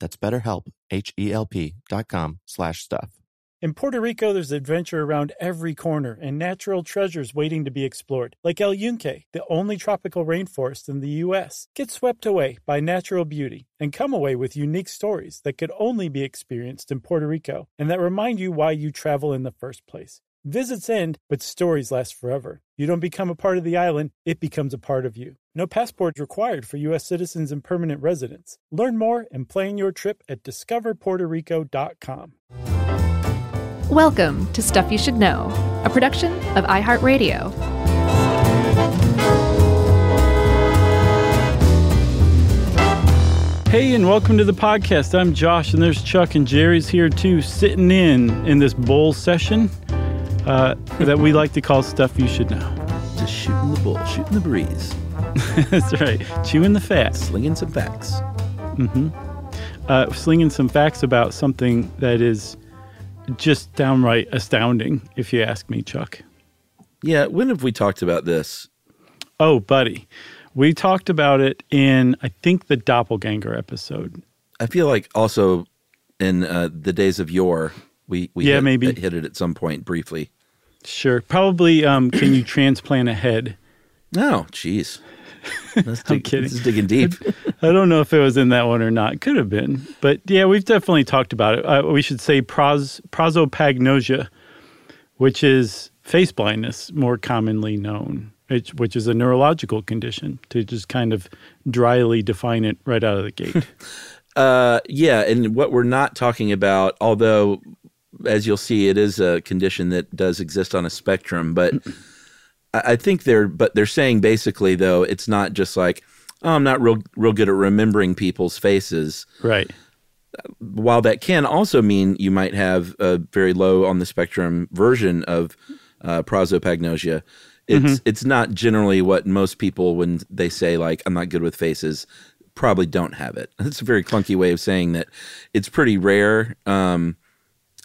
That's BetterHelp, H-E-L-P dot com slash stuff. In Puerto Rico, there's adventure around every corner and natural treasures waiting to be explored, like El Yunque, the only tropical rainforest in the U.S. Get swept away by natural beauty and come away with unique stories that could only be experienced in Puerto Rico and that remind you why you travel in the first place. Visits end, but stories last forever. You don't become a part of the island, it becomes a part of you. No passport required for U.S. citizens and permanent residents. Learn more and plan your trip at discoverpuertorico.com. Welcome to Stuff You Should Know, a production of iHeartRadio. Hey, and welcome to the podcast. I'm Josh, and there's Chuck, and Jerry's here too, sitting in in this bowl session uh, that we like to call Stuff You Should Know. Just shooting the bull, shooting the breeze, That's right, chewing the fat. slinging some facts. Mm-hmm. Uh, slinging some facts about something that is just downright astounding, if you ask me, Chuck. Yeah, when have we talked about this? Oh, buddy. We talked about it in, I think, the Doppelganger episode. I feel like also in uh, the days of yore, we, we Yeah, hit, maybe. hit it at some point briefly. Sure. Probably, um, can you transplant a head? No, jeez. That's I'm dig- kidding. This is digging deep. I don't know if it was in that one or not. Could have been. But yeah, we've definitely talked about it. Uh, we should say pros, prosopagnosia, which is face blindness, more commonly known, which, which is a neurological condition, to just kind of dryly define it right out of the gate. Uh, yeah, and what we're not talking about, although as you'll see, it is a condition that does exist on a spectrum, but I think they're but they're saying basically though it's not just like oh, I'm not real real good at remembering people's faces. right. While that can also mean you might have a very low on the spectrum version of uh, prosopagnosia, it's it's not generally what most people when they say like I'm not good with faces probably don't have it. It's a very clunky way of saying that it's pretty rare. Um,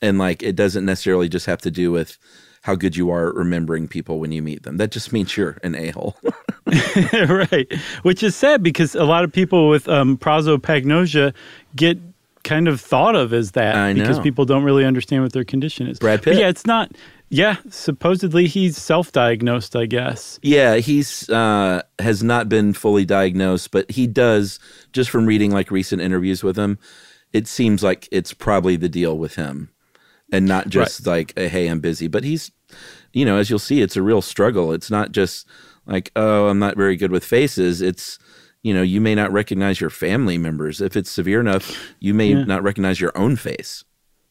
and like it doesn't necessarily just have to do with how good you are at remembering people when you meet them. That just means you're an a hole. right. Which is sad because a lot of people with um, prosopagnosia get kind of thought of as that I because people don't really understand what their condition is. Brad But Pitt. yeah, it's not. Yeah, supposedly he's self-diagnosed, I guess. yeah, he's uh, has not been fully diagnosed, but he does. Just from reading like recent interviews with him, it seems like it's probably the deal with him, and not just like a, hey, I'm busy. But he's, you know, as you'll see, it's a real struggle. It's not just like oh, I'm not very good with faces. It's you know, you may not recognize your family members. If it's severe enough, you may Yeah. not recognize your own face.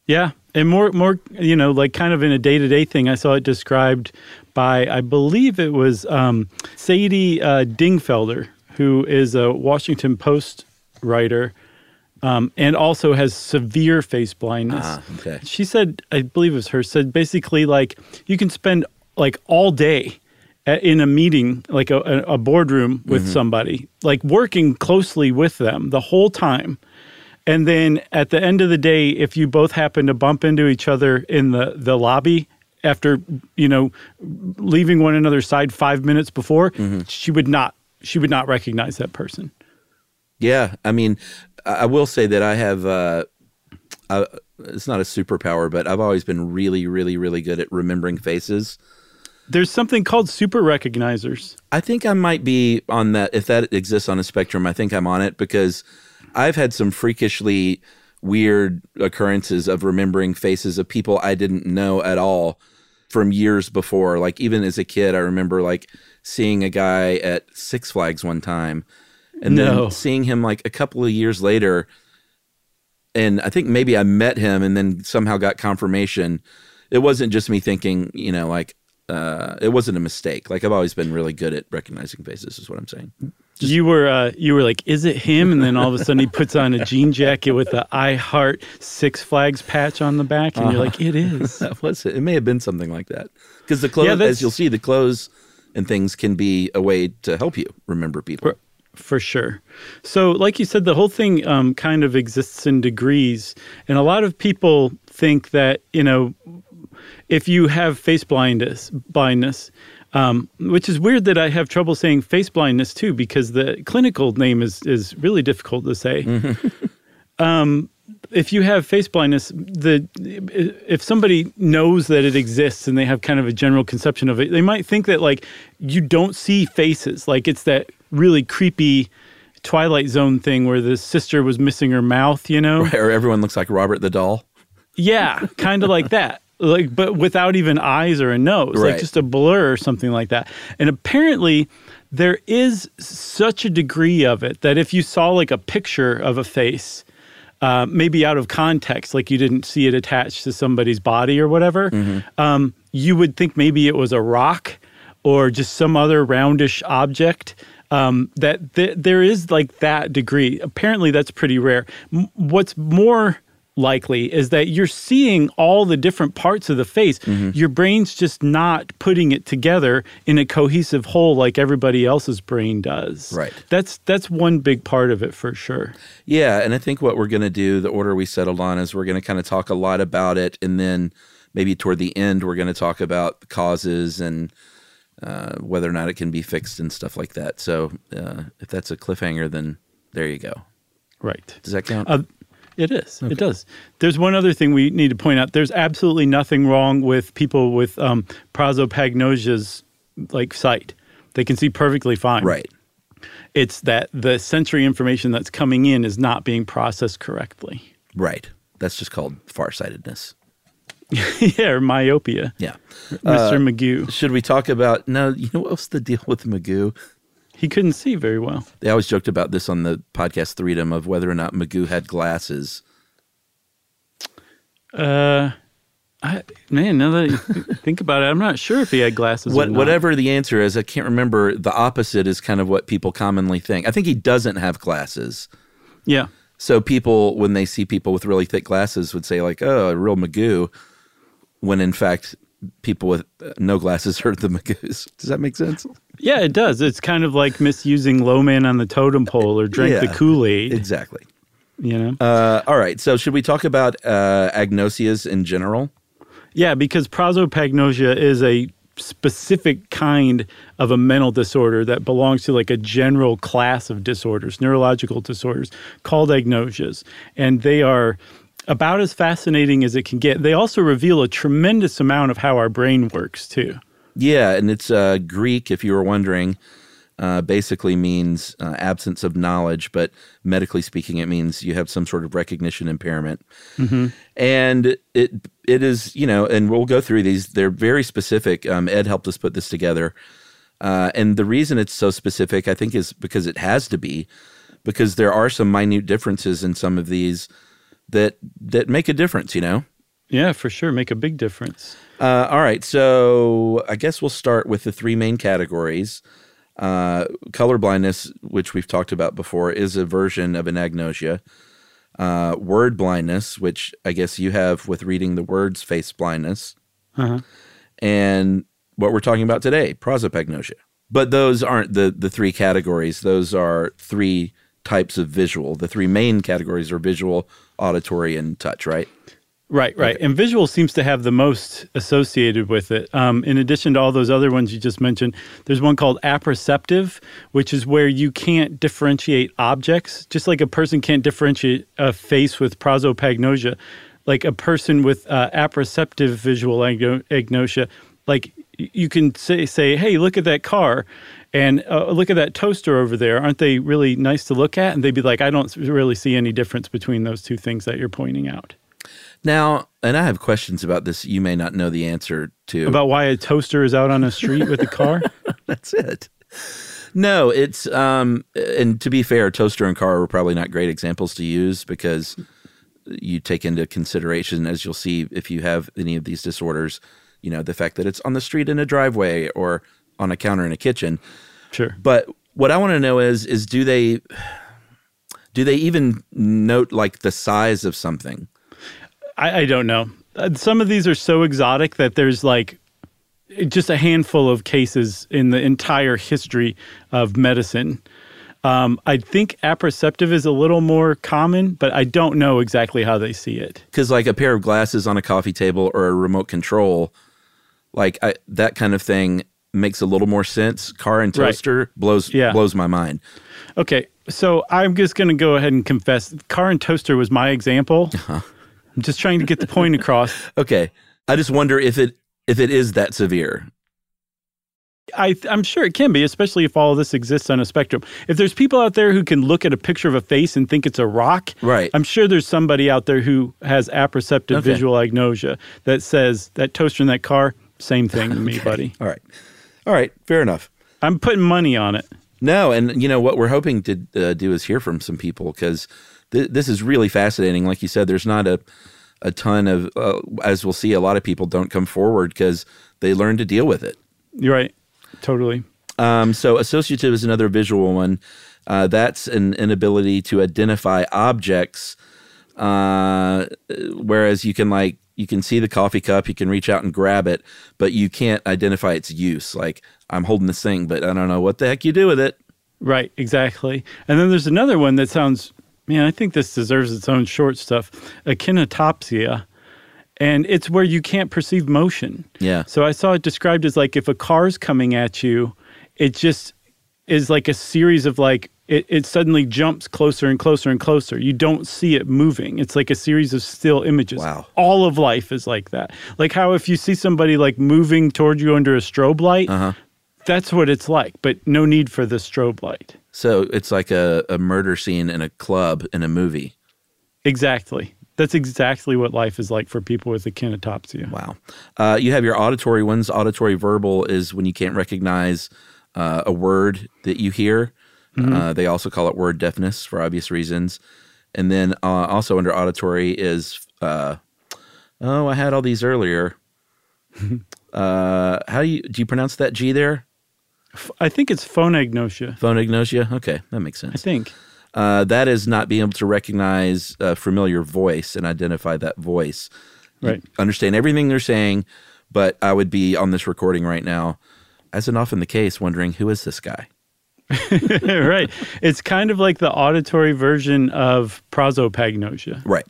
Yeah, and more, more, you know, like kind of in a day-to-day thing. I saw it described by, I believe it was um, Sadie uh, Dingfelder, who is a Washington Post writer, um, and also has severe face blindness. Ah, okay. She said, I believe it was her, said basically like you can spend like all day a- in a meeting, like a, a boardroom with somebody, like working closely with them the whole time. And then at the end of the day, if you both happen to bump into each other in the, the lobby after, you know, leaving one another's side five minutes before, she would not she would not recognize that person. Yeah, I mean, I will say that I have. Uh, I, it's not a superpower, but I've always been really, really, really good at remembering faces. There's something called super recognizers. I think I might be on that. If that exists on a spectrum, I think I'm on it because I've had some freakishly weird occurrences of remembering faces of people I didn't know at all from years before. Like even as a kid, I remember like seeing a guy at Six Flags one time, and No. then seeing him like a couple of years later. And I think maybe I met him and then somehow got confirmation. It wasn't just me thinking, you know, like uh, it wasn't a mistake. Like I've always been really good at recognizing faces. Is what I'm saying. you were uh, you were like, is it him? And then all of a sudden he puts on a jean jacket with the I Heart Six Flags patch on the back, and you're like, it is. That was it. It may have been something like that because the clothes, Yeah, as you'll see, the clothes and things can be a way to help you remember people. For, sure. So, like you said, the whole thing um, kind of exists in degrees, and a lot of people think that you know, if you have face blindness, blindness, um, which is weird that I have trouble saying face blindness too, because the clinical name is is really difficult to say. um, if you have face blindness, the if somebody knows that it exists and they have kind of a general conception of it, they might think that like you don't see faces, like it's that really creepy Twilight Zone thing where the sister was missing her mouth, you know? Or everyone looks like Robert the doll. Yeah, kind of like that. Like, but without even eyes or a nose, Right. like just a blur or something like that. And apparently, there is such a degree of it that if you saw like a picture of a face, uh, maybe out of context, like you didn't see it attached to somebody's body or whatever, um, you would think maybe it was a rock or just some other roundish object. Um, that th- there is like that degree. Apparently, that's pretty rare. M- what's more likely is that you're seeing all the different parts of the face. Your brain's just not putting it together in a cohesive whole like everybody else's brain does. Right. That's that's one big part of it for sure. Yeah, and I think what we're going to do, the order we settled on, is we're going to kind of talk a lot about it, and then maybe toward the end, we're going to talk about causes and uh, whether or not it can be fixed and stuff like that. So, uh, if that's a cliffhanger, then there you go. Right. Does that count? Uh, it is. It does. There's one other thing we need to point out. There's absolutely nothing wrong with people with um, prosopagnosia's like sight. They can see perfectly fine. right. It's that the sensory information that's coming in is not being processed correctly. Right. That's just called farsightedness. yeah, or myopia. Yeah. Mr. Magoo. Should we talk about? No, you know what was the deal with Magoo? He couldn't see very well. They always joked about this on the podcast Freedom of whether or not Magoo had glasses. Uh, I, man, now that you think about it, I'm not sure if he had glasses. What, or not. whatever the answer is, I can't remember. The opposite is kind of what people commonly think. I think he doesn't have glasses. Yeah. So people, when they see people with really thick glasses, would say like, "Oh, a real Magoo," when in fact, people with no glasses are the Magoos. Does that make sense? Yeah, it does. It's kind of like misusing low man on the totem pole or drank the Kool Aid. Exactly. You know. Uh, all right. So should we talk about uh, agnosias in general? Yeah, because prosopagnosia is a specific kind of a mental disorder that belongs to like a general class of disorders, neurological disorders called agnosias. And they are about as fascinating as it can get. They also reveal a tremendous amount of how our brain works, too. Yeah, and it's uh, Greek, if you were wondering. Uh, basically means uh, absence of knowledge, but medically speaking, it means you have some sort of recognition impairment. And it it is you know, and we'll go through these. They're very specific. Um, Ed helped us put this together, uh, and the reason it's so specific, I think, is because it has to be, because there are some minute differences in some of these that that make a difference. You know. Yeah, for sure. Make a big difference. Uh, all right, so I guess we'll start with the three main categories. Uh, color blindness, which we've talked about before, is a version of an agnosia. Uh, word blindness, which I guess you have with reading the words, face blindness, Uh-huh. and what we're talking about today, prosopagnosia. But those aren't the the three categories. Those are three types of visual. The three main categories are visual, auditory, and touch. Right? Right, right. And visual seems to have the most associated with it. Um, in addition to all those other ones you just mentioned, there's one called apperceptive, which is where you can't differentiate objects, just like a person can't differentiate a face with prosopagnosia. Like a person with uh, apperceptive visual agno- agnosia, like you can say, say, hey, look at that car. And uh, look at that toaster over there. Aren't they really nice to look at? And they'd be like, I don't really see any difference between those two things that you're pointing out. Now, and I have questions about this. You may not know the answer to. About why a toaster is out on a street with a car? That's it. No, it's um and to be fair, toaster and car were probably not great examples to use because you take into consideration as you'll see if you have any of these disorders, you know, the fact that it's on the street in a driveway or on a counter in a kitchen. Sure. But what I want to know is is do they do they even note like the size of something? I, I don't know. Uh, Some of these are so exotic that there's like just a handful of cases in the entire history of medicine. Um, I think apperceptive is a little more common, but I don't know exactly how they see it. Because like a pair of glasses on a coffee table or a remote control, like I, that kind of thing makes a little more sense. Car and Right. toaster blows Yeah. blows my mind. Okay, so I'm just going to go ahead and confess. Car and toaster was my example. Uh-huh. I'm just trying to get the point across. Okay, I just wonder if it if it is that severe. I, I'm sure it can be, especially if all of this exists on a spectrum. If there's people out there who can look at a picture of a face and think it's a rock, Right. I'm sure there's somebody out there who has apperceptive Okay. visual agnosia that says that toaster in that car, same thing to me, buddy. All right, all right, fair enough. I'm putting money on it. No, and you know what we're hoping to uh, do is hear from some people because th- this is really fascinating. Like you said, there's not a a ton of uh, as we'll see. A lot of people don't come forward because they learn to deal with it. You're right. Totally. Um, so associative is another visual one. Uh, that's an inability to identify objects. Uh, whereas you can like you can see the coffee cup, you can reach out and grab it, but you can't identify its use. Like I'm holding this thing, but I don't know what the heck you do with it. Right, exactly. And then there's another one that sounds, man, I think this deserves its own short stuff akinetopsia. And it's where you can't perceive motion. Yeah. So I saw it described as like if a car's coming at you, it just is like a series of like, it, it suddenly jumps closer and closer and closer. You don't see it moving. It's like a series of still images. Wow. All of life is like that. Like how if you see somebody like moving toward you under a strobe light, Uh-huh. that's what it's like, but no need for the strobe light. So it's like a, a murder scene in a club in a movie. Exactly. That's exactly what life is like for people with akinetopsia. Wow. Uh, you have your auditory ones. Auditory verbal is when you can't recognize uh, a word that you hear. Uh, they also call it word deafness for obvious reasons. And then uh, also under auditory is, uh, oh, I had all these earlier. uh, how do you do you pronounce that G there? I think it's phonagnosia. Phonagnosia. Okay, that makes sense. I think. Uh, that is not being able to recognize a familiar voice and identify that voice. You Right. understand everything they're saying, but I would be on this recording right now, as is often the case, wondering who is this guy? right. It's kind of like the auditory version of prosopagnosia Right.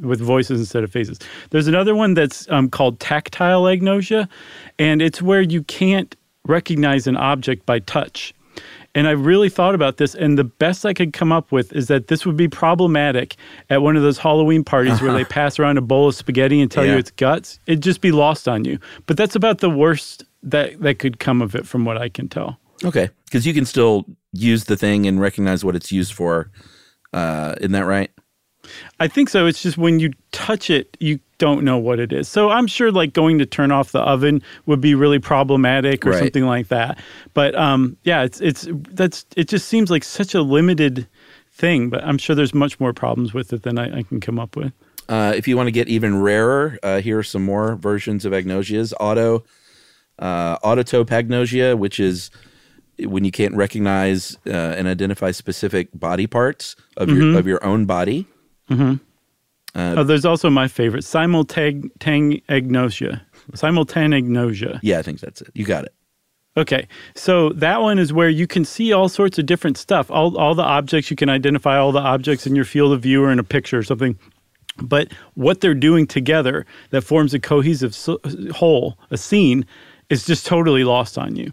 with voices instead of faces. There's another one that's um, called tactile agnosia, and it's where you can't recognize an object by touch. And I really thought about this, and the best I could come up with is that this would be problematic at one of those Halloween parties where they pass around a bowl of spaghetti and tell you it's guts. It'd just be lost on you. But that's about the worst that, that could come of it, from what I can tell. Okay. Because you can still use the thing and recognize what it's used for. Uh, isn't that right? I think so. It's just when you touch it, you don't know what it is. So I'm sure like going to turn off the oven would be really problematic or Right. something like that. But um, yeah, it's it's that's it just seems like such a limited thing. But I'm sure there's much more problems with it than I, I can come up with. Uh, if you want to get even rarer, uh, here are some more versions of agnosias. Auto, uh, autotopagnosia, which is when you can't recognize uh, and identify specific body parts of your of your own body. oh, there's also my favorite simultaneagnosia. Simultaneagnosia. Yeah, I think that's it. You got it. Okay, so that one is where you can see all sorts of different stuff. All, all the objects, you can identify all the objects in your field of view or in a picture or something. But what they're doing together that forms a cohesive whole, a scene, is just totally lost on you.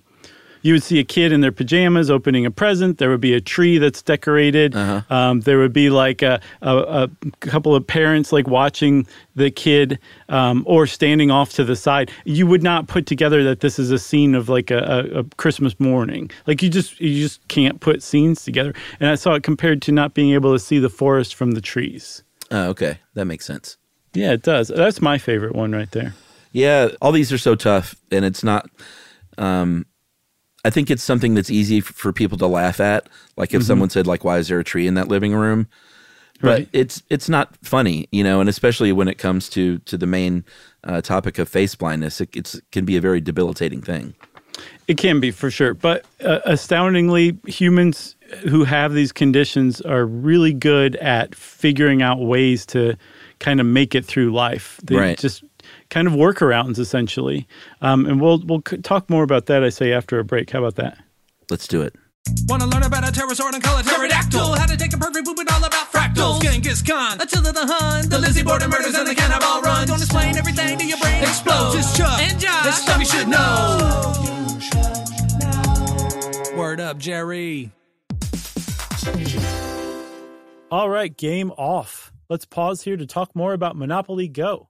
You would see a kid in their pajamas opening a present. There would be a tree that's decorated. Um, there would be like a, a, a couple of parents like watching the kid um, or standing off to the side. You would not put together that this is a scene of like a, a, a Christmas morning. Like you just you just can't put scenes together. And I saw it compared to not being able to see the forest from the trees. Oh, okay, that makes sense. Yeah, it does. That's my favorite one right there. Yeah, all these are so tough, and it's not. Um, I think it's something that's easy f- for people to laugh at. Like if someone said, "Like, why is there a tree in that living room?" but Right. it's it's not funny, you know, and especially when it comes to to the main uh, topic of face blindness, it it's, can be a very debilitating thing. It can be for sure, but uh, astoundingly, humans who have these conditions are really good at figuring out ways to kind of make it through life. They Right. just kind of workarounds essentially, um, and we'll we'll talk more about that. I say after a break. How about that? Let's do it. Wanna learn about a pterosaur and call it pterodactyl? How to take a perfect poop and all about fractals? Genghis Khan, Attila the Hun, the Lizzie Borden murders and the cannibal runs. Gonna explain everything to your brain explodes. It's Chuck and Josh. This stuff you should know. Word up, Jerry. All right, game off. Let's pause here to talk more about Monopoly Go.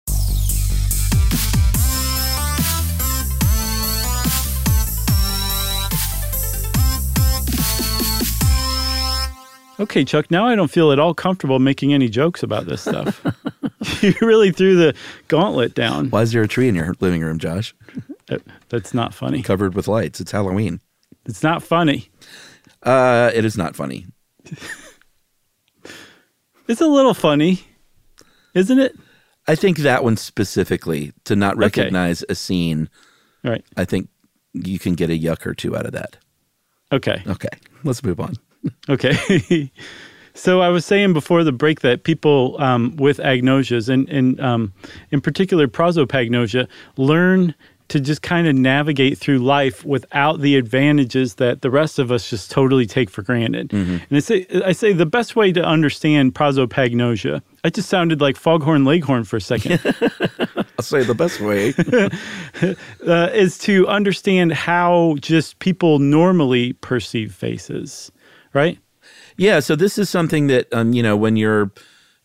Okay, Chuck, now I don't feel at all comfortable making any jokes about this stuff. you really threw the gauntlet down. Why is there a tree in your living room, Josh? That- That's not funny. Covered with lights. It's Halloween. It's not funny. Uh, it is not funny. It's a little funny, isn't it? I think that one specifically to not Okay. recognize a scene. Right. I think you can get a yuck or two out of that. Okay. Okay, let's move on. Okay. so I was saying before the break that people um, with agnosias, and, and um, in particular prosopagnosia, learn to just kind of navigate through life without the advantages that the rest of us just totally take for granted. And I say, I say the best way to understand prosopagnosia, I just sounded like Foghorn Leghorn for a second. I'll say the best way. uh, is to understand how just people normally perceive faces, right? Yeah, so this is something that um, you know when you're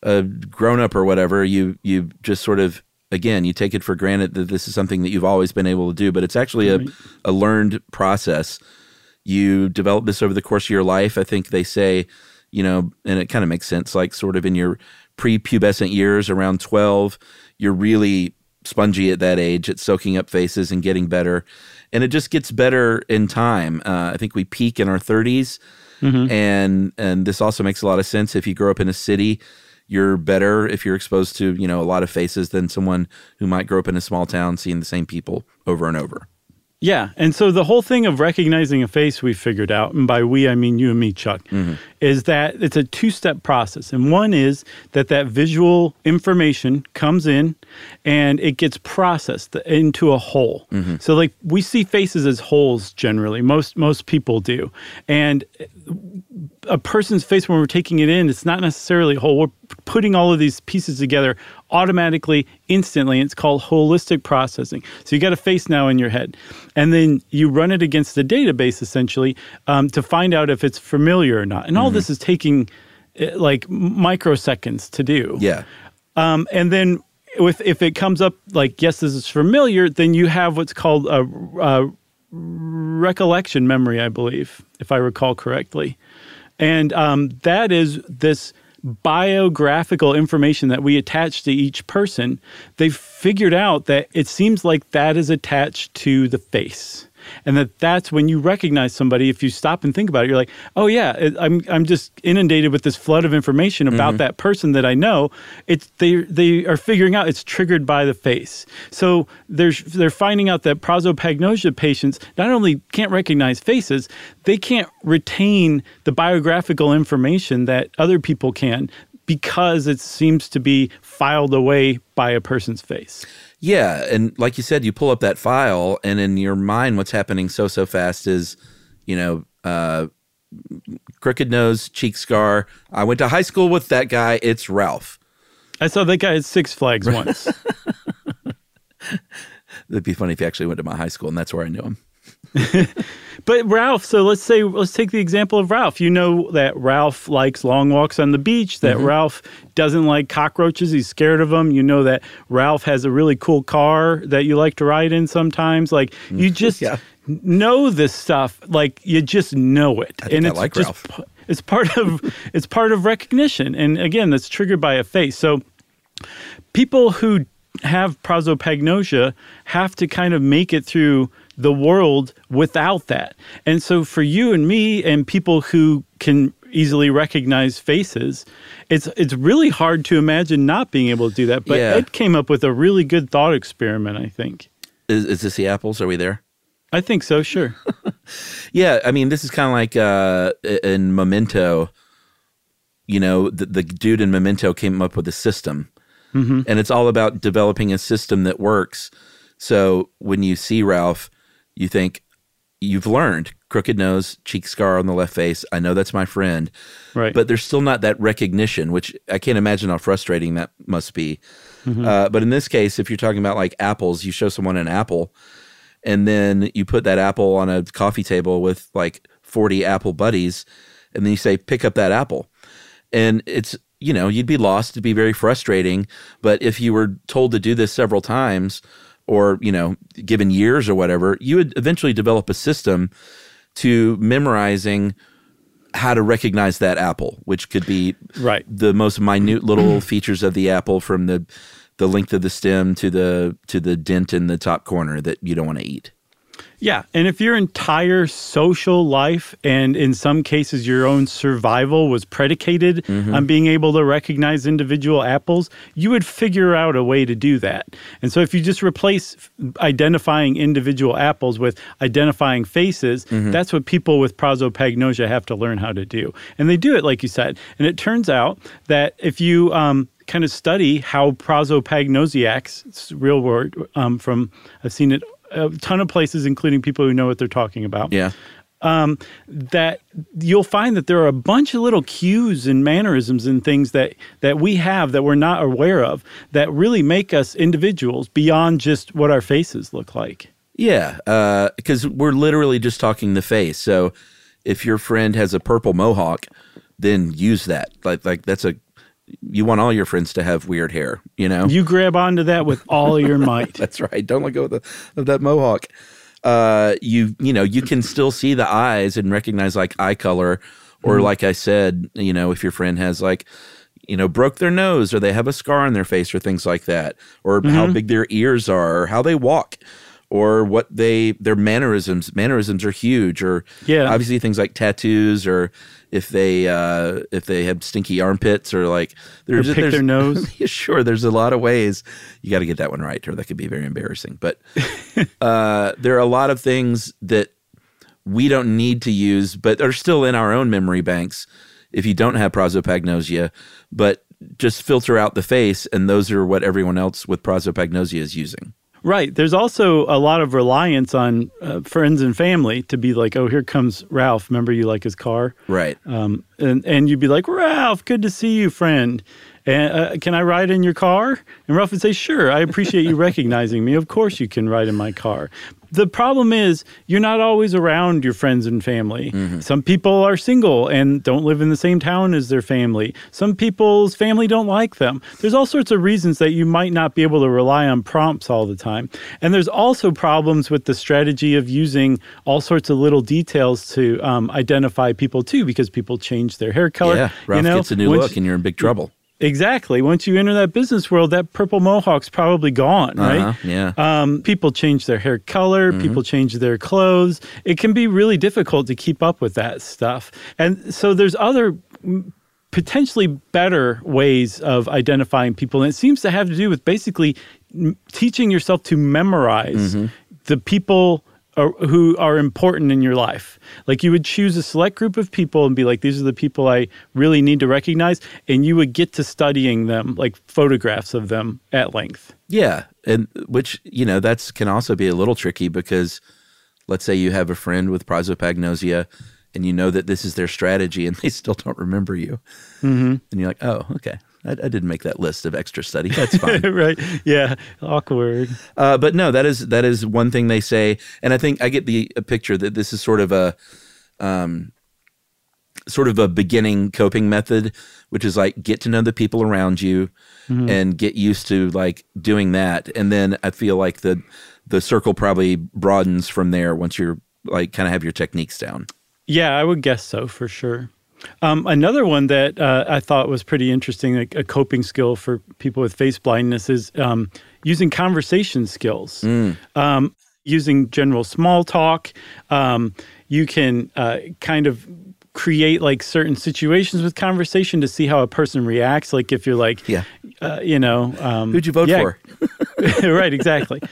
a grown up or whatever, you you just sort of again you take it for granted that this is something that you've always been able to do, but it's actually a, a learned process. You develop this over the course of your life. I think they say you know, and it kind of makes sense. Like sort of in your prepubescent years, around twelve, you're really spongy at that age at soaking up faces and getting better, and it just gets better in time. Uh, I think we peak in our 30s, Mhm. and and this also makes a lot of sense if you grow up in a city. You're better if you're exposed to you know a lot of faces than someone who might grow up in a small town seeing the same people over and over. Yeah. And so the whole thing of recognizing a face we figured out, and by we, I mean you and me, Chuck, mm-hmm. is that it's a two step process. And one is that that visual information comes in and it gets processed into a whole. Mm-hmm. So, like, we see faces as wholes generally, most, most people do. And a person's face when we're taking it in, it's not necessarily a whole. We're putting all of these pieces together automatically, instantly. It's called holistic processing. So you got a face now in your head, and then you run it against the database essentially um, to find out if it's familiar or not. And all this is taking eh, like microseconds to do. Yeah. Um, and then if if it comes up like yes, this is familiar, then you have what's called a, a recollection memory, I believe, if I recall correctly, and um, that is this biographical information that we attach to each person. They've figured out that it seems like that is attached to the face. And that that's when you recognize somebody. If you stop and think about it, you're like, "Oh yeah, I'm I'm just inundated with this flood of information about Mhm. that person that I know." It's they they are figuring out it's triggered by the face. So there's they're finding out that prosopagnosia patients not only can't recognize faces, they can't retain the biographical information that other people can because it seems to be filed away by a person's face. Yeah, and like you said, you pull up that file, and in your mind, what's happening so so fast is, you know, uh, crooked nose, cheek scar. I went to high school with that guy. It's Ralph. I saw that guy at Six Flags once. It'd be funny if he actually went to my high school, and that's where I knew him. But Ralph, so let's say let's take the example of Ralph. You know that Ralph likes long walks on the beach, that Mhm. Ralph doesn't like cockroaches, he's scared of them. You know that Ralph has a really cool car that you like to ride in sometimes. Like you just know this stuff, like you just know it. I think I like just Ralph. it's part of it's part of recognition. And again, that's triggered by a face. So people who have prosopagnosia have to kind of make it through the world without that. And so for you and me and people who can easily recognize faces, it's it's really hard to imagine not being able to do that. But Yeah. Ed came up with a really good thought experiment, I think. Is, is this the apples? Are we there? I think so, sure. Yeah, I mean, this is kind of like uh, in Memento. You know, the, the dude in Memento came up with a system, Mhm. and it's all about developing a system that works. So when you see Ralph, you think you've learned crooked nose, cheek scar on the left face. I know that's my friend, Right. But there's still not that recognition, which I can't imagine how frustrating that must be. Mhm. Uh, but in this case, if you're talking about like apples, you show someone an apple, and then you put that apple on a coffee table with like 40 apple buddies, and then you say, pick up that apple. And it's, you know, you'd be lost. It'd be very frustrating. But if you were told to do this several times, or, you know, given years or whatever, you would eventually develop a system to memorizing how to recognize that apple, which could be right the most minute little features of the apple from the the length of the stem to the to the dent in the top corner that you don't want to eat. Yeah. And if your entire social life and in some cases your own survival was predicated Mhm. on being able to recognize individual apples, you would figure out a way to do that. And so if you just replace identifying individual apples with identifying faces, Mhm. that's what people with prosopagnosia have to learn how to do. And they do it, like you said. And it turns out that if you um, kind of study how prosopagnosiacs, real word um, from, I've seen it a ton of places, including people who know what they're talking about. Yeah. Um, that you'll find that there are a bunch of little cues and mannerisms and things that that we have that we're not aware of that really make us individuals beyond just what our faces look like. Yeah, because we're literally just talking the face. So if your friend has a purple mohawk, then use that. Like like that's a you want all your friends to have weird hair. You know, You grab onto that with all your might. That's right. Don't let go of, the, of that mohawk. Uh, you you know you can still see the eyes and recognize like eye color Or like I said, you know, if your friend has like you know, broke their nose or they have a scar on their face or things like that, or how Mhm. big their ears are, or how they walk, or what they their mannerisms. Mannerisms are huge, or Yeah. obviously things like tattoos, or if they uh, if they have stinky armpits, or like Or pick there's- their nose. Sure, there's a lot of ways you got to get that one right, or that could be very embarrassing. But uh, there are a lot of things that we don't need to use, but are still in our own memory banks if you don't have prosopagnosia, but just filter out the face, and those are what everyone else with prosopagnosia is using. Right. There's also a lot of reliance on uh, friends and family to be like, oh, here comes Ralph. Remember you like his car? Right. Um, and, and you'd be like, Ralph, good to see you, friend. And, uh, can I ride in your car? And Ralph would say, Sure, I appreciate you recognizing me. Of course, you can ride in my car. The problem is, you're not always around your friends and family. Some people are single and don't live in the same town as their family. Some people's family don't like them. There's all sorts of reasons that you might not be able to rely on prompts all the time. And there's also problems with the strategy of using all sorts of little details to um, identify people too, because people change their hair color. yeah, Ralph you know, gets a new look, and you're in big trouble. Exactly. Once you enter that business world, that purple mohawk's probably gone, right? Uh-huh, yeah. Um, people change their hair color, people change their clothes. It can be really difficult to keep up with that stuff. And so there's other potentially better ways of identifying people. And it seems to have to do with basically teaching yourself to memorize the people are, who are important in your life. Like you would choose a select group of people and be like, these are the people I really need to recognize. And you would get to studying them, like photographs of them at length. Yeah, and which you know that's can also be a little tricky because let's say you have a friend with prosopagnosia and you know that this is their strategy and they still don't remember you, Mm-hmm. and you're like, oh, okay, I, I didn't make that list of extra study. That's fine. right. Yeah. Awkward. Uh, but no, that is that is one thing they say, and I think I get the a picture that this is sort of a, um, sort of a beginning coping method, which is like get to know the people around you, Mhm. and get used to like doing that, and then I feel like the the circle probably broadens from there once you're like kind of have your techniques down. Yeah, I would guess so for sure. Um, another one that uh, I thought was pretty interesting, like a coping skill for people with face blindness, is um, using conversation skills. Um, using general small talk, um, you can uh, kind of create like certain situations with conversation to see how a person reacts. Like if you're like, yeah, uh, you know, um, Who'd you vote yeah. for? right, exactly.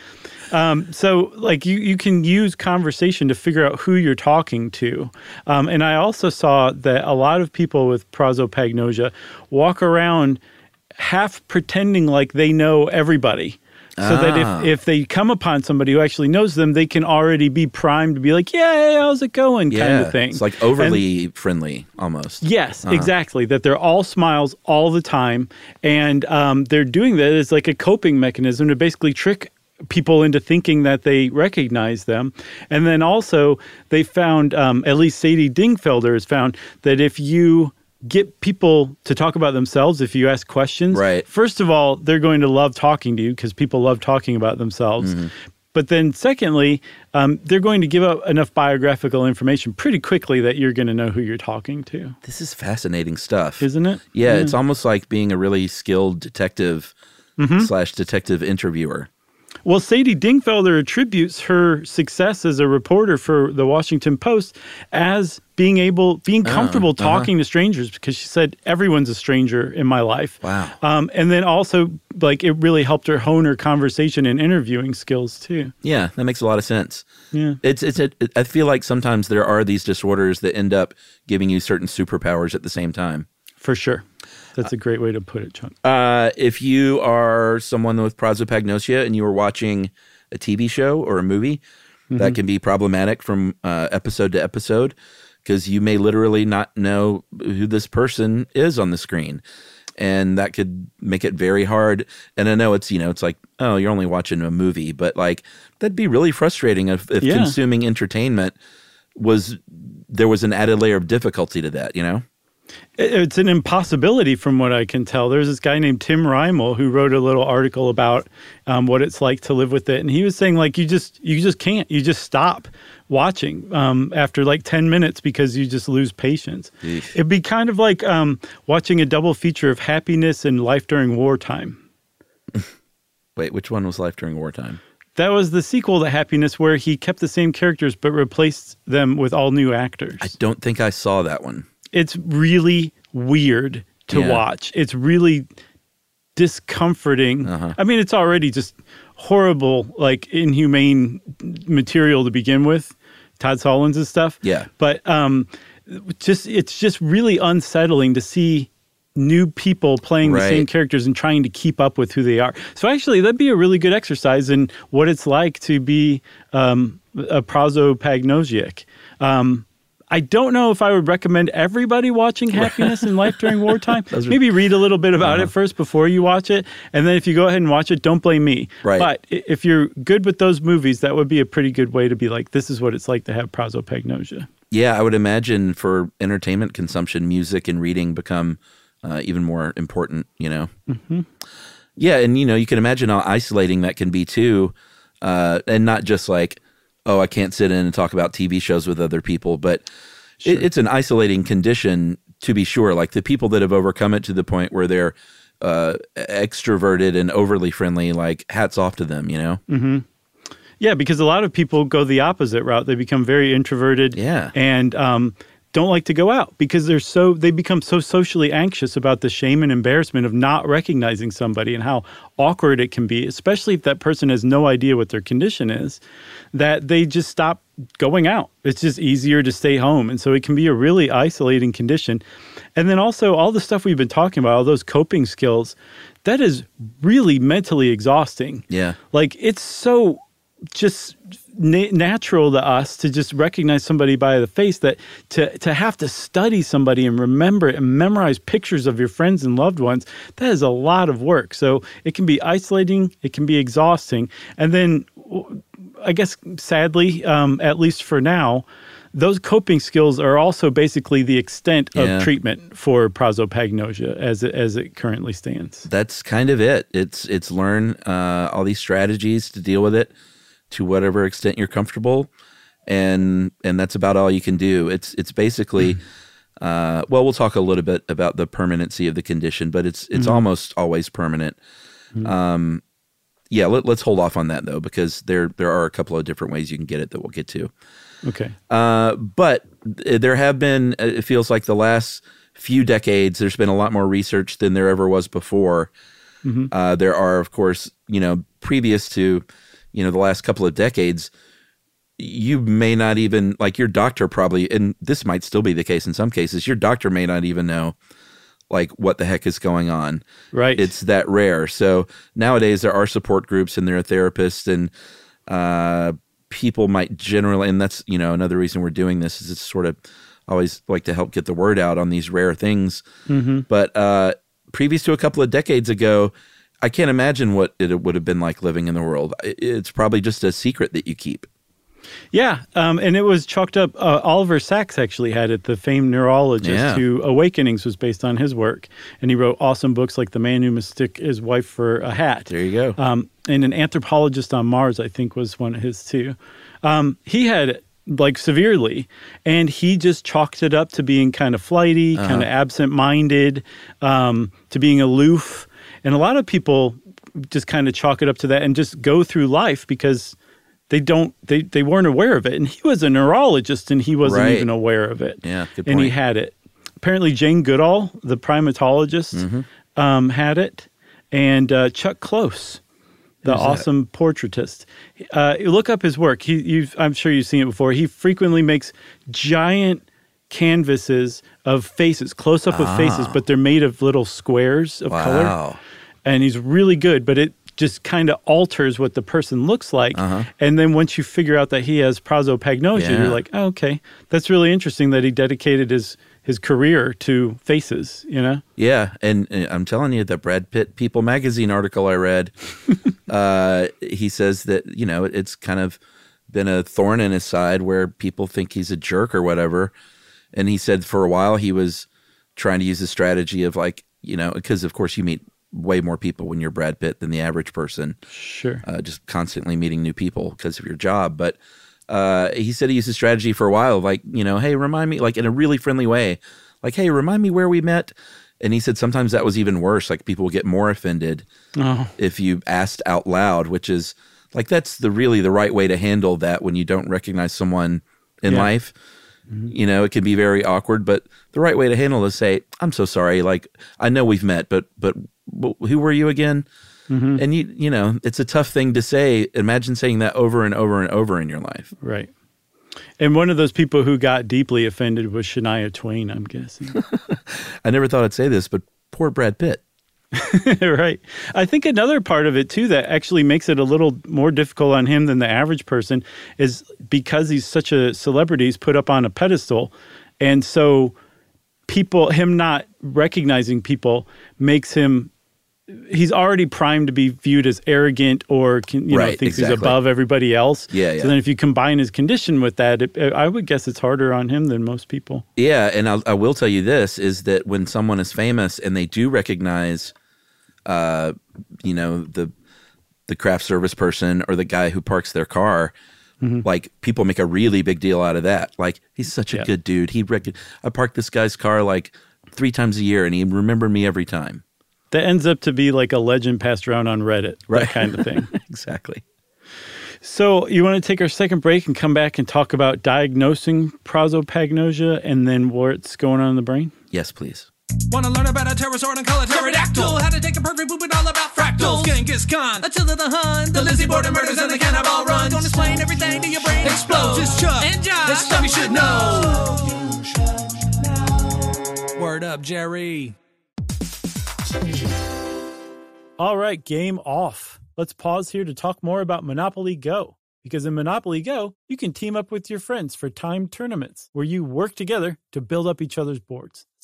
Um, so, like, you, you can use conversation to figure out who you're talking to. Um, and I also saw that a lot of people with prosopagnosia walk around half pretending like they know everybody. So that Ah. if, if they come upon somebody who actually knows them, they can already be primed to be like, yeah, hey, how's it going? Yeah, kind of thing. it's like And- overly friendly almost. Yes, Uh-huh. exactly. That they're all smiles all the time, and um, they're doing that as like a coping mechanism to basically trick people into thinking that they recognize them. And then also, they found um, at least Sadie Dingfelder has found that if you get people to talk about themselves if you ask questions Right. first of all they're going to love talking to you because people love talking about themselves Mm-hmm. but then, secondly, um, they're going to give up enough biographical information pretty quickly that you're going to know who you're talking to. This is fascinating stuff, isn't it? Yeah, Yeah. it's almost like being a really skilled detective Mhm. slash detective interviewer. Well, Sadie Dingfelder attributes her success as a reporter for the Washington Post as being able, being Oh, comfortable uh-huh. talking to strangers because she said, everyone's a stranger in my life. Wow. Um, and then also, like, it really helped her hone her conversation and interviewing skills too. Yeah, that makes a lot of sense. Yeah. It's it's a, I feel like sometimes there are these disorders that end up giving you certain superpowers at the same time. For sure. That's a great way to put it, Chuck. Uh, if you are someone with prosopagnosia and you are watching a TV show or a movie, that Mhm. can be problematic from uh, episode to episode because you may literally not know who this person is on the screen. And that could make it very hard. And I know it's, you know, it's like, oh, you're only watching a movie, but like that'd be really frustrating if, if Yeah. consuming entertainment was, there was an added layer of difficulty to that, you know? It- It's an impossibility from what I can tell. There's this guy named Tim Reimel who wrote a little article about um, what it's like to live with it, and he was saying like you just you just can't you just stop watching um, after like 10 minutes because you just lose patience. Eesh. It'd be kind of like um, watching a double feature of happiness and life during wartime. Wait, which one was Life During Wartime? That was the sequel to Happiness, where he kept the same characters but replaced them with all new actors. I don't think I saw that one. It's really weird to Yeah. watch. It's really discomforting. Uh-huh. I mean, it's already just horrible, like inhumane material to begin with. Todd Solondz' stuff. Yeah. But um, just it's just really unsettling to see new people playing the same characters and trying to keep up with who they are. So actually, that'd be a really good exercise in what it's like to be um, a prosopagnosiac. Um, I don't know if I would recommend everybody watching Happiness and Life During Wartime. Maybe read a little bit about Uh-huh. it first before you watch it, and then if you go ahead and watch it, don't blame me. Right. But if you're good with those movies, that would be a pretty good way to be like, this is what it's like to have prosopagnosia. Yeah, I would imagine for entertainment consumption, music and reading become uh, even more important, you know? hmm Yeah, and you know, you can imagine how isolating that can be too, uh, and not just like, oh, I can't sit in and talk about TV shows with other people, but it, it's an isolating condition to be sure. Like the people that have overcome it to the point where they're uh, extroverted and overly friendly, like hats off to them, you know? hmm Yeah, because a lot of people go the opposite route. They become very introverted. Yeah. And um, don't like to go out because they're so they become so socially anxious about the shame and embarrassment of not recognizing somebody and how awkward it can be, especially if that person has no idea what their condition is, that they just stop going out. It's just easier to stay home. And so it can be a really isolating condition. And then also all the stuff we've been talking about, all those coping skills, that is really mentally exhausting. Yeah. Like it's so just na- natural to us to just recognize somebody by the face that to to have to study somebody and remember and memorize pictures of your friends and loved ones that is a lot of work so it can be isolating it can be exhausting and then i guess sadly um, at least for now those coping skills are also basically the extent of Yeah. treatment for prosopagnosia as it, as it currently stands. That's kind of it. It's it's learn uh, all these strategies to deal with it to whatever extent you're comfortable, and and that's about all you can do. It's it's basically. Uh, well, we'll talk a little bit about the permanency of the condition, but it's it's Mhm. almost always permanent. Mhm. Um, yeah, let, let's hold off on that though, because there there are a couple of different ways you can get it that we'll get to. Okay. Uh, but there have been, uh, it feels like the last few decades, there's been a lot more research than there ever was before. Uh, there are, of course, you know, previous to, you know, the last couple of decades, you may not even, like your doctor probably, and this might still be the case in some cases, your doctor may not even know like what the heck is going on. Right. It's that rare. So nowadays there are support groups and there are therapists and uh, people might generally, and that's, you know, another reason we're doing this is it's sort of always like to help get the word out on these rare things. Mhm. But uh, previous to a couple of decades ago, I can't imagine what it would have been like living in the world. It's probably just a secret that you keep. Yeah, um, and it was chalked up. Uh, Oliver Sacks actually had it. The famed neurologist Yeah. who Awakenings was based on his work, and he wrote awesome books like The Man Who Mistook His Wife for a Hat. There you go. Um, and an anthropologist on Mars, I think, was one of his too. Um, he had it, like severely, and he just chalked it up to being kind of flighty, Uh-huh. kind of absent-minded, um, to being aloof, and a lot of people just kind of chalk it up to that and just go through life because they don't they they weren't aware of it and he was a neurologist and he wasn't Right. even aware of it Yeah, good point. and he had it apparently jane goodall the primatologist Mm-hmm. um, had it and uh, chuck close the Who's that? awesome portraitist uh, look up his work he you've, i'm sure you've seen it before he frequently makes giant canvases of faces close up of faces Ah. but they're made of little squares of color and he's really good, but it just kind of alters what the person looks like. Uh-huh. And then once you figure out that he has prosopagnosia, Yeah. you're like, oh, okay, that's really interesting that he dedicated his his career to faces. You know, Yeah, and uh, I'm telling you, the Brad Pitt People magazine article I read, uh, he says that you know it's kind of been a thorn in his side where people think he's a jerk or whatever, and he said for a while he was trying to use the strategy of like you know because of course you meet way more people when you're Brad Pitt than the average person, sure, uh, just constantly meeting new people because of your job, but. uh, he said he used a strategy for a while, like you know, hey, remind me, like in a really friendly way, like hey, remind me where we met. And he said sometimes that was even worse. Like people would get more offended Oh. if you asked out loud, which is like that's the really the right way to handle that when you don't recognize someone in Yeah. life. You know, it can be very awkward, but the right way to handle it is say, "I'm so sorry. Like I know we've met, but but wh- who were you again?" Mhm. And you you know, it's a tough thing to say. Imagine saying that over and over and over in your life. Right. And one of those people who got deeply offended was Shania Twain, I'm guessing. I never thought I'd say this, but poor Brad Pitt. right. I think another part of it too that actually makes it a little more difficult on him than the average person is because he's such a celebrity, he's put up on a pedestal. And so people him not recognizing people makes him he's already primed to be viewed as arrogant or can, you know Right, thinks exactly. he's above everybody else. Yeah, yeah. So then if you combine his condition with that, it, I would guess it's harder on him than most people. Yeah, and I'll, I will tell you this is that when someone is famous and they do recognize, uh, you know, the the craft service person or the guy who parks their car, like people make a really big deal out of that. Like he's such a Yeah. good dude. He rec- I parked this guy's car like three times a year, and he remembered me every time. That ends up to be like a legend passed around on Reddit, Right. that kind of thing. exactly. So, you want to take our second break and come back and talk about diagnosing prosopagnosia and then what's going on in the brain? Yes, please. Wanna learn about a pterosaur and call it pterodactyl? How to take a perfect poop and all about fractals. Genghis Khan, Attila the Hun, the Lizzie Borden murders and the cannibal runs. Don't explain everything to your brain explodes. It's Chuck and Josh. It's stuff you should know. Word up, Jerry. All right, game off. Let's pause here to talk more about Monopoly Go. Because in Monopoly Go, you can team up with your friends for timed tournaments where you work together to build up each other's boards.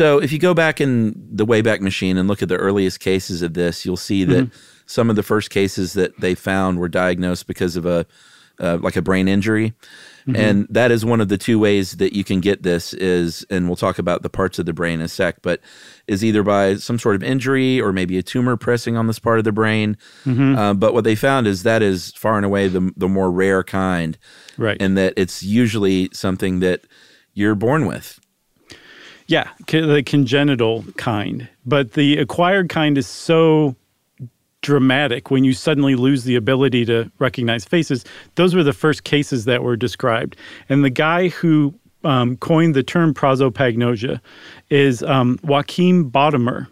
So if you go back in the Wayback Machine and look at the earliest cases of this, you'll see that some of the first cases that they found were diagnosed because of a uh, like a brain injury. Mhm. And that is one of the two ways that you can get this is, and we'll talk about the parts of the brain in a sec, but is either by some sort of injury or maybe a tumor pressing on this part of the brain. Mhm. Uh, but what they found is that is far and away the, the more rare kind. Right. And that it's usually something that you're born with. Yeah, the congenital kind. But the acquired kind is so dramatic when you suddenly lose the ability to recognize faces. Those were the first cases that were described. And the guy who um, coined the term prosopagnosia is um, Joachim Bodamer.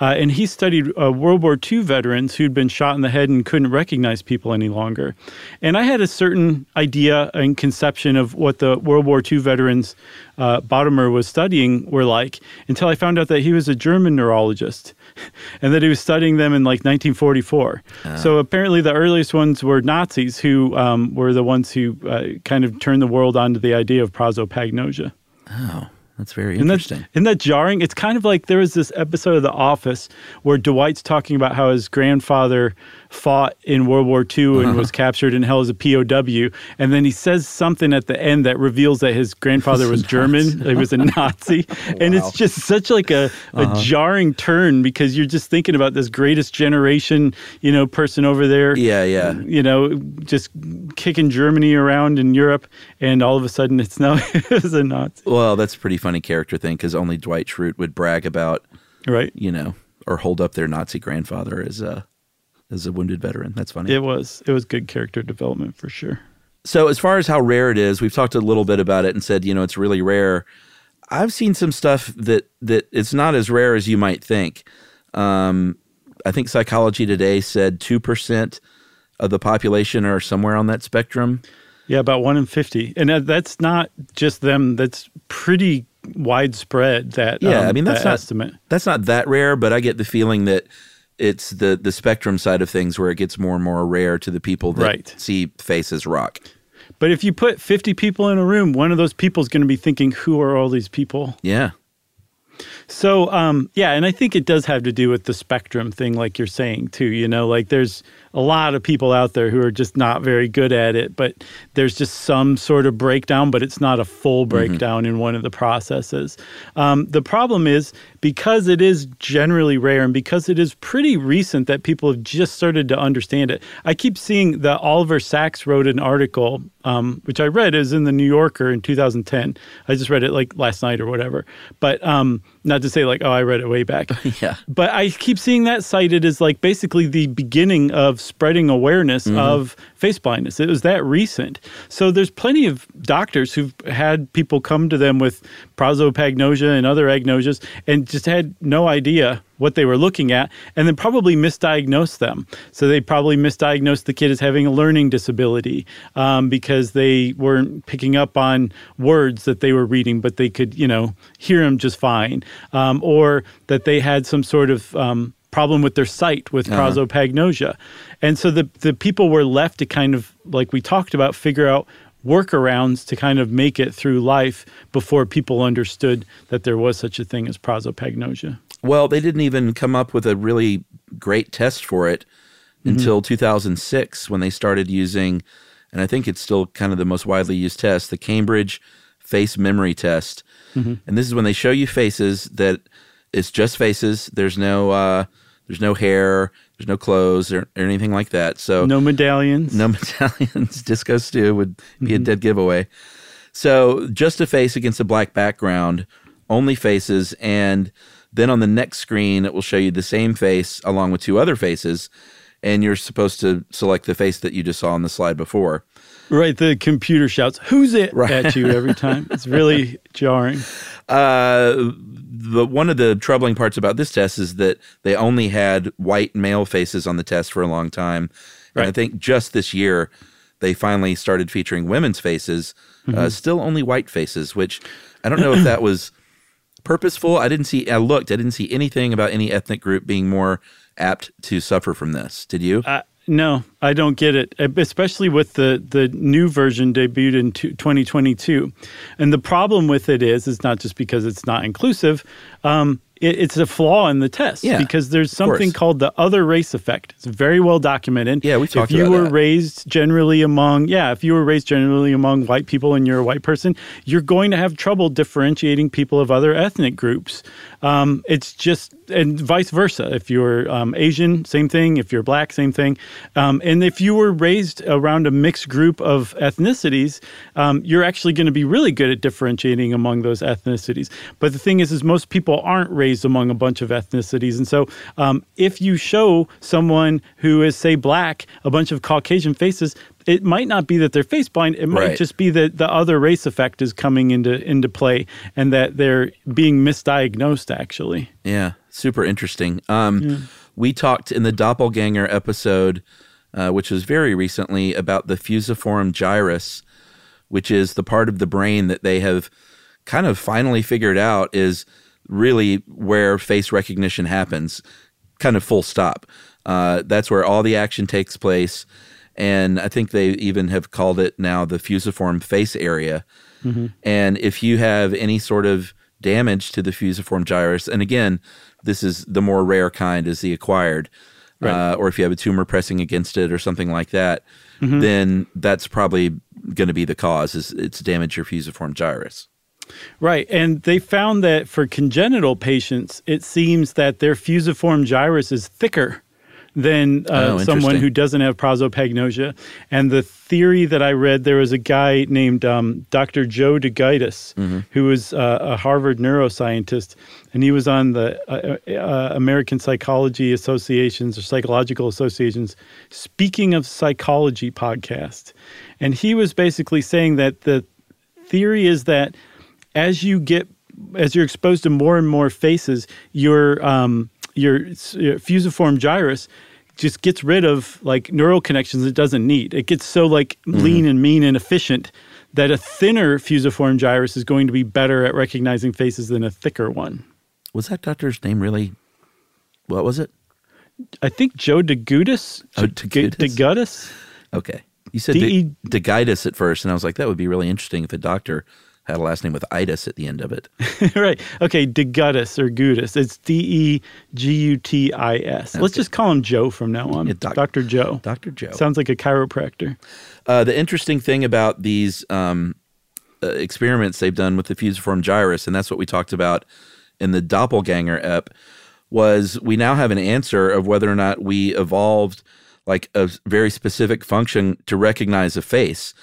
Uh, and he studied uh, World War II veterans who'd been shot in the head and couldn't recognize people any longer. And I had a certain idea and conception of what the World War II veterans uh, Bodemer was studying were like until I found out that he was a German neurologist and that he was studying them in like 1944. So apparently, the earliest ones were Nazis who um, were the ones who uh, kind of turned the world onto the idea of prosopagnosia. Oh, that's very Isn't that- interesting. Isn't that jarring? It's kind of like there was this episode of The Office where Dwight's talking about how his grandfather fought in World War II and Uh-huh. was captured and held as a POW. And then he says something at the end that reveals that his grandfather was German. He was a Nazi. And it's just such like a, a Uh-huh. jarring turn because you're just thinking about this greatest generation, you know, person over there. Yeah, yeah. You know, just kicking Germany around in Europe. And all of a sudden it's now it's a Nazi. Well, that's a pretty funny character thing because only Dwight Schrute would brag about, right? You know, or hold up their Nazi grandfather as a as a wounded veteran. That's funny. It was it was good character development for sure. So, as far as how rare it is, we've talked a little bit about it and said, you know, it's really rare. I've seen some stuff that that it's not as rare as you might think. Um, I think Psychology Today said two percent of the population are somewhere on that spectrum. Yeah, about one in fifty, and that's not just them. That's pretty widespread. That Yeah, um, I mean that's that not estimate. that's not that rare, but I get the feeling that it's the the spectrum side of things where it gets more and more rare to the people that Right. see faces rock. But if you put fifty people in a room, one of those people is going to be thinking, "Who are all these people?" Yeah. So, um, yeah, and I think it does have to do with the spectrum thing, like you're saying too. You know, like there's a lot of people out there who are just not very good at it, but there's just some sort of breakdown, but it's not a full breakdown in one of the processes. Um, the problem is because it is generally rare and because it is pretty recent that people have just started to understand it. I keep seeing that Oliver Sacks wrote an article, um, which I read is in the New Yorker in 2010. I just read it like last night or whatever, but um, not to say like, oh, I read it way back. yeah. But I keep seeing that cited as like basically the beginning of spreading awareness Mhm. of face blindness. It was that recent. So there's plenty of doctors who've had people come to them with prosopagnosia and other agnosias and just had no idea what they were looking at and then probably misdiagnosed them. So they probably misdiagnosed the kid as having a learning disability um, because they weren't picking up on words that they were reading, but they could, you know, hear them just fine. Um, or that they had some sort of um, problem with their sight with Uh-huh. prosopagnosia. And so the, the people were left to kind of, like we talked about, figure out workarounds to kind of make it through life before people understood that there was such a thing as prosopagnosia. Well, they didn't even come up with a really great test for it Mhm. until 2006 when they started using, and I think it's still kind of the most widely used test, the Cambridge Face Memory Test. Mhm. And this is when they show you faces that it's just faces. There's no uh, there's no hair, there's no clothes or, or anything like that. So No medallions. no medallions. Disco Stew would be a Mhm. dead giveaway. So just a face against a black background, only faces, and then on the next screen it will show you the same face along with two other faces, and you're supposed to select the face that you just saw on the slide before. Right. The computer shouts, Who's it Right. at you every time. It's really jarring. Uh, the one of the troubling parts about this test is that they only had white male faces on the test for a long time, and I think just this year they finally started featuring women's faces. Uh, Mhm. still only white faces, which I don't know if that was purposeful. I didn't see. I looked. I didn't see anything about any ethnic group being more apt to suffer from this. Did you? Uh, no, I don't get it, especially with the, the new version debuted in 2022. And the problem with it is, it's not just because it's not inclusive. Um, it, it's a flaw in the test Yeah, because there's something called the other race effect. It's very well documented. Yeah, we talked If you about were that. raised generally among, yeah, if you were raised generally among white people and you're a white person, you're going to have trouble differentiating people of other ethnic groups. Um, it's just, and vice versa. If you're um, Asian, same thing. If you're black, same thing. Um, and if you were raised around a mixed group of ethnicities, um, you're actually going to be really good at differentiating among those ethnicities. But the thing is, is most people aren't raised among a bunch of ethnicities, and so um, if you show someone who is, say, black, a bunch of Caucasian faces. It might not be that they're face blind. It might Right. just be that the other race effect is coming into into play, and that they're being misdiagnosed. Actually, Yeah, super interesting. Um, We talked in the doppelganger episode, uh, which was very recently, about the fusiform gyrus, which is the part of the brain that they have kind of finally figured out is really where face recognition happens, kind of full stop. Uh, that's where all the action takes place. And I think they even have called it now the fusiform face area. And if you have any sort of damage to the fusiform gyrus, and again, this is the more rare kind, is the acquired, uh, or if you have a tumor pressing against it or something like that, then that's probably going to be the cause. Is it's damage your fusiform gyrus. Right. And they found that for congenital patients, it seems that their fusiform gyrus is thicker than uh, Oh, someone who doesn't have prosopagnosia. And the theory that I read, there was a guy named um, Dr. Joe DeGitis, Mm-hmm. who was uh, a Harvard neuroscientist, and he was on the uh, uh, American Psychology Associations or Psychological Associations Speaking of Psychology podcast. And he was basically saying that the theory is that as you get as you're exposed to more and more faces, your um, your, your uh, fusiform gyrus just gets rid of like neural connections it doesn't need. It gets so like mm-hmm. lean and mean and efficient that a thinner fusiform gyrus is going to be better at recognizing faces than a thicker one. Was that doctor's name really? What was it? I think Joe DeGutis. Oh, DeGutis? DeGutis. Okay, you said de- degitis at first, and I was like, that would be really interesting if a doctor had a last name with itis at the end of it. right. Okay. DeGutis or Gutis. It's D E G U T I S. Let's just call him Joe from now on. Yeah, doc- Dr. Joe. Dr. Joe. Sounds like a chiropractor. Uh, the interesting thing about these um, uh, experiments they've done with the fusiform gyrus, and that's what we talked about in the doppelganger ep, was we now have an answer of whether or not we evolved like a very specific function to recognize a face,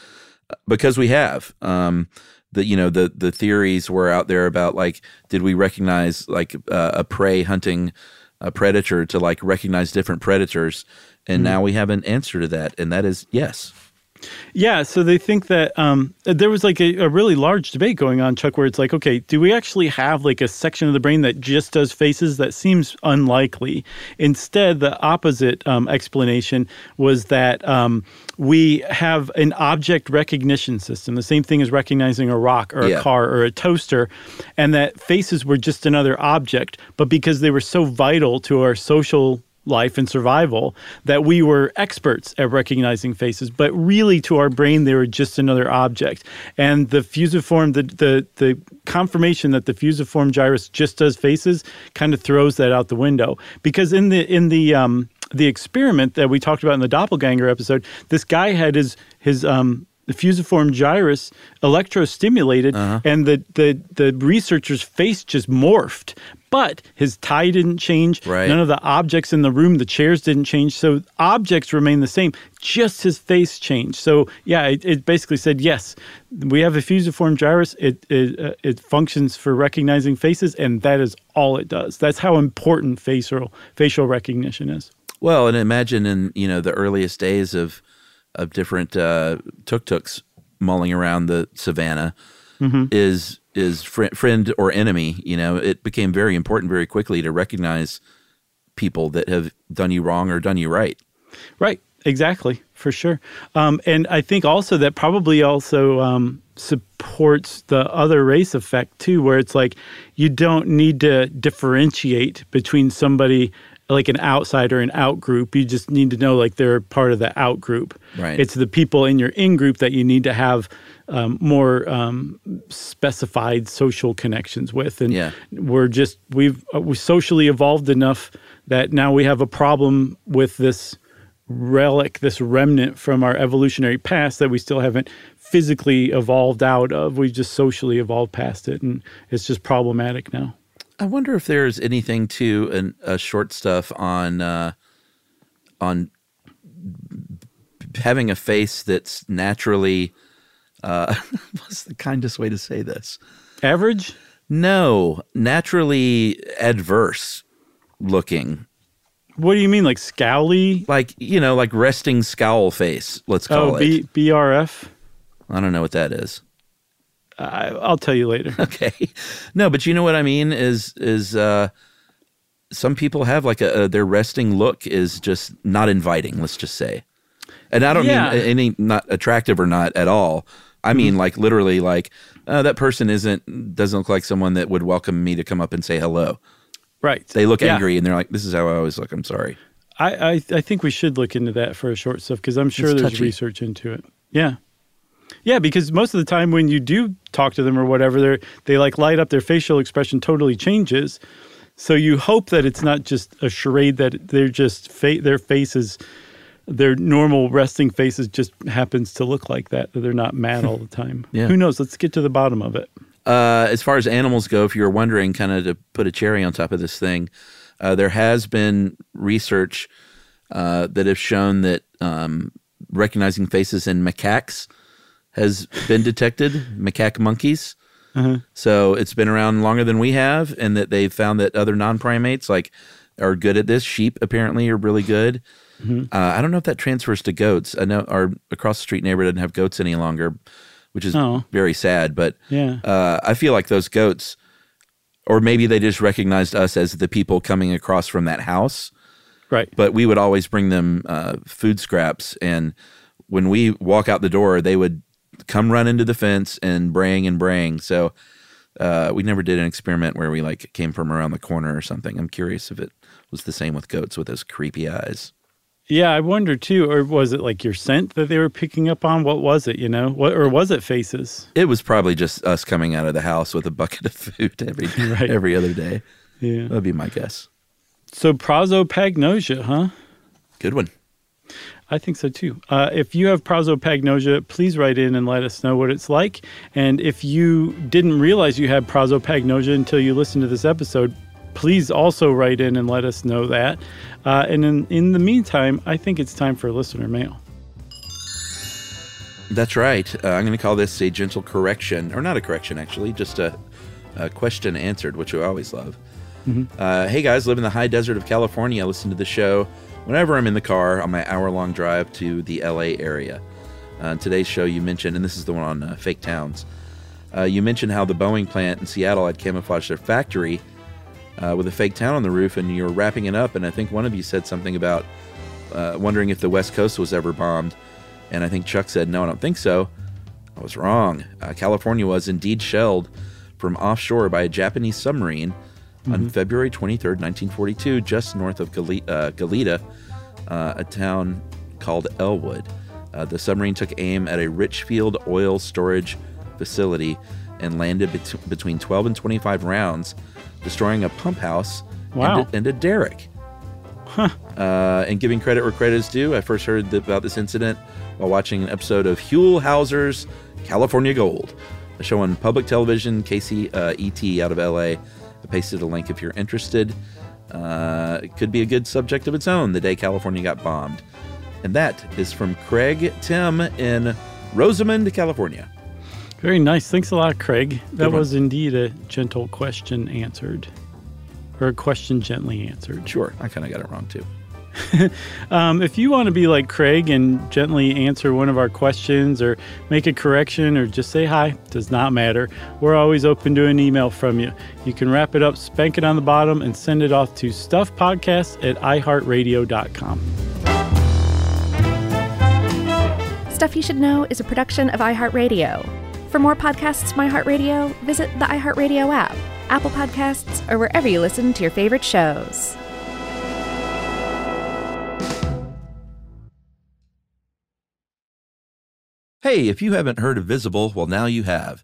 because we have. Um, the you know the the theories were out there about like did we recognize like uh, a prey hunting a predator to like recognize different predators, and now we have an answer to that, and that is yes. Yeah, so they think that um, there was like a, a really large debate going on, Chuck, where it's like, okay, do we actually have like a section of the brain that just does faces? That seems unlikely. Instead, the opposite um, explanation was that um, we have an object recognition system, the same thing as recognizing a rock or a Yeah. car or a toaster, and that faces were just another object, but because they were so vital to our social life and survival that we were experts at recognizing faces but really to our brain they were just another object. And the fusiform the the, the confirmation that the fusiform gyrus just does faces kind of throws that out the window. Because in the in the um the experiment that we talked about in the doppelganger episode this guy had his his um the fusiform gyrus electrostimulated and the, the the researcher's face just morphed but his tie didn't change. Right. none of the objects in the room the chairs didn't change. So objects remain the same just his face changed. So yeah it, it basically said yes we have a fusiform gyrus. It it, uh, it functions for recognizing faces and that is all it does. That's how important facial facial recognition is Well, and imagine in you know the earliest days of of different uh, tuk tuks mulling around the savannah is is fri friend or enemy. You know, it became very important very quickly to recognize people that have done you wrong or done you right. Right. Exactly. For sure. Um, and I think also that probably also um, supports the other race effect too, where it's like you don't need to differentiate between somebody like an outsider, an out group. You just need to know like they're part of the out group. Right. It's the people in your in group that you need to have um, more um, specified social connections with. And Yeah. we're just we've uh, we socially evolved enough that now we have a problem with this relic, this remnant from our evolutionary past that we still haven't physically evolved out of. We've just socially evolved past it, and it's just problematic now. I wonder if there's anything to an, a short stuff on uh, on having a face that's naturally. Uh, what's the kindest way to say this? Average? No, naturally adverse looking. What do you mean, like scowly? Like you know, like resting scowl face. Let's call Oh, it. B- BRF. I don't know what that is. I, I'll tell you later. Okay. No, but you know what I mean is is uh some people have like a, a their resting look is just not inviting, let's just say. And I don't Yeah. mean any not attractive or not at all. I mean like literally like uh, that person isn't doesn't look like someone that would welcome me to come up and say hello. Right. They look Yeah. angry and they're like this is how I always look. I'm sorry. I, I, I think we should look into that for a short stuff because I'm sure It's there's touchy. research into it. Yeah. Yeah, because most of the time when you do talk to them or whatever, they they like light up, their facial expression totally changes. So you hope that it's not just a charade that they're just fa- their faces, their normal resting faces just happens to look like that. That they're not mad all the time. Yeah. Who knows? Let's get to the bottom of it. Uh, as far as animals go, if you're wondering, kind of to put a cherry on top of this thing, uh, there has been research uh, that have shown that um, recognizing faces in macaques has been detected, macaque monkeys. Uh-huh. So it's been around longer than we have, and that they've found that other non-primates like are good at this. Sheep apparently are really good. Mhm. Uh, I don't know if that transfers to goats. I know our across the street neighbor doesn't have goats any longer, which is Oh. very sad. But Yeah. uh, I feel like those goats, or maybe they just recognized us as the people coming across from that house. Right. But we would always bring them uh, food scraps, and when we walk out the door, they would come run into the fence and braying and braying. So uh, we never did an experiment where we like came from around the corner or something. I'm curious if it was the same with goats with those creepy eyes. Yeah, I wonder too. Or was it like your scent that they were picking up on? What was it? You know, what or was it faces? It was probably just us coming out of the house with a bucket of food every Right. every other day. Yeah. That'd be my guess. So prosopagnosia, huh? Good one. I think so too. Uh, if you have prosopagnosia, please write in and let us know what it's like. And if you didn't realize you had prosopagnosia until you listened to this episode, please also write in and let us know that. Uh, and in, in the meantime, I think it's time for listener mail. That's right. Uh, I'm going to call this a gentle correction, or not a correction, actually, just a, a question answered, which I always love. Mhm. Uh, hey guys, live in the high desert of California. Listen to the show whenever I'm in the car on my hour long drive to the LA area. Uh, today's show, you mentioned, and this is the one on uh, fake towns. Uh, you mentioned how the Boeing plant in Seattle had camouflaged their factory uh, with a fake town on the roof, and you were wrapping it up. And I think one of you said something about uh, wondering if the West Coast was ever bombed. And I think Chuck said, No, I don't think so. I was wrong. Uh, California was indeed shelled from offshore by a Japanese submarine on Mhm. February 23rd, 1942, just north of uh, Goleta, uh, a town called Ellwood. Uh, the submarine took aim at a Richfield oil storage facility and landed bet- between 12 and 25 rounds, destroying a pump house Wow. and, a, and a derrick. Uh, and giving credit where credit is due, I first heard about this incident while watching an episode of Huell Howser's California Gold, a show on public television, KC uh, ET out of LA. I pasted a link if you're interested. Uh, it could be a good subject of its own, the day California got bombed. And that is from Craig Tim in Rosamond, California. Very nice. Thanks a lot, Craig. That was indeed a gentle question answered, or a question gently answered. Sure, I kind of got it wrong too. Um, if you want to be like Craig and gently answer one of our questions or make a correction or just say hi, does not matter. We're always open to an email from you. You can wrap it up, spank it on the bottom, and send it off to stuffpodcast at iheartradio.com. Stuff You Should Know is a production of iHeartRadio. For more podcasts iHeartRadio, visit the iHeartRadio app, Apple Podcasts, or wherever you listen to your favorite shows. Hey, if you haven't heard of Visible, well, now you have.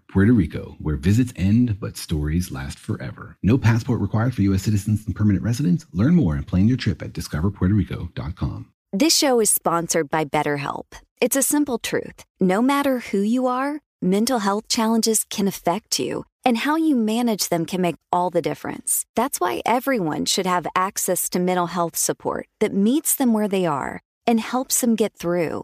Puerto Rico, where visits end but stories last forever. No passport required for U.S. citizens and permanent residents. Learn more and plan your trip at discoverpuertorico.com. This show is sponsored by BetterHelp. It's a simple truth. No matter who you are, mental health challenges can affect you, and how you manage them can make all the difference. That's why everyone should have access to mental health support that meets them where they are and helps them get through.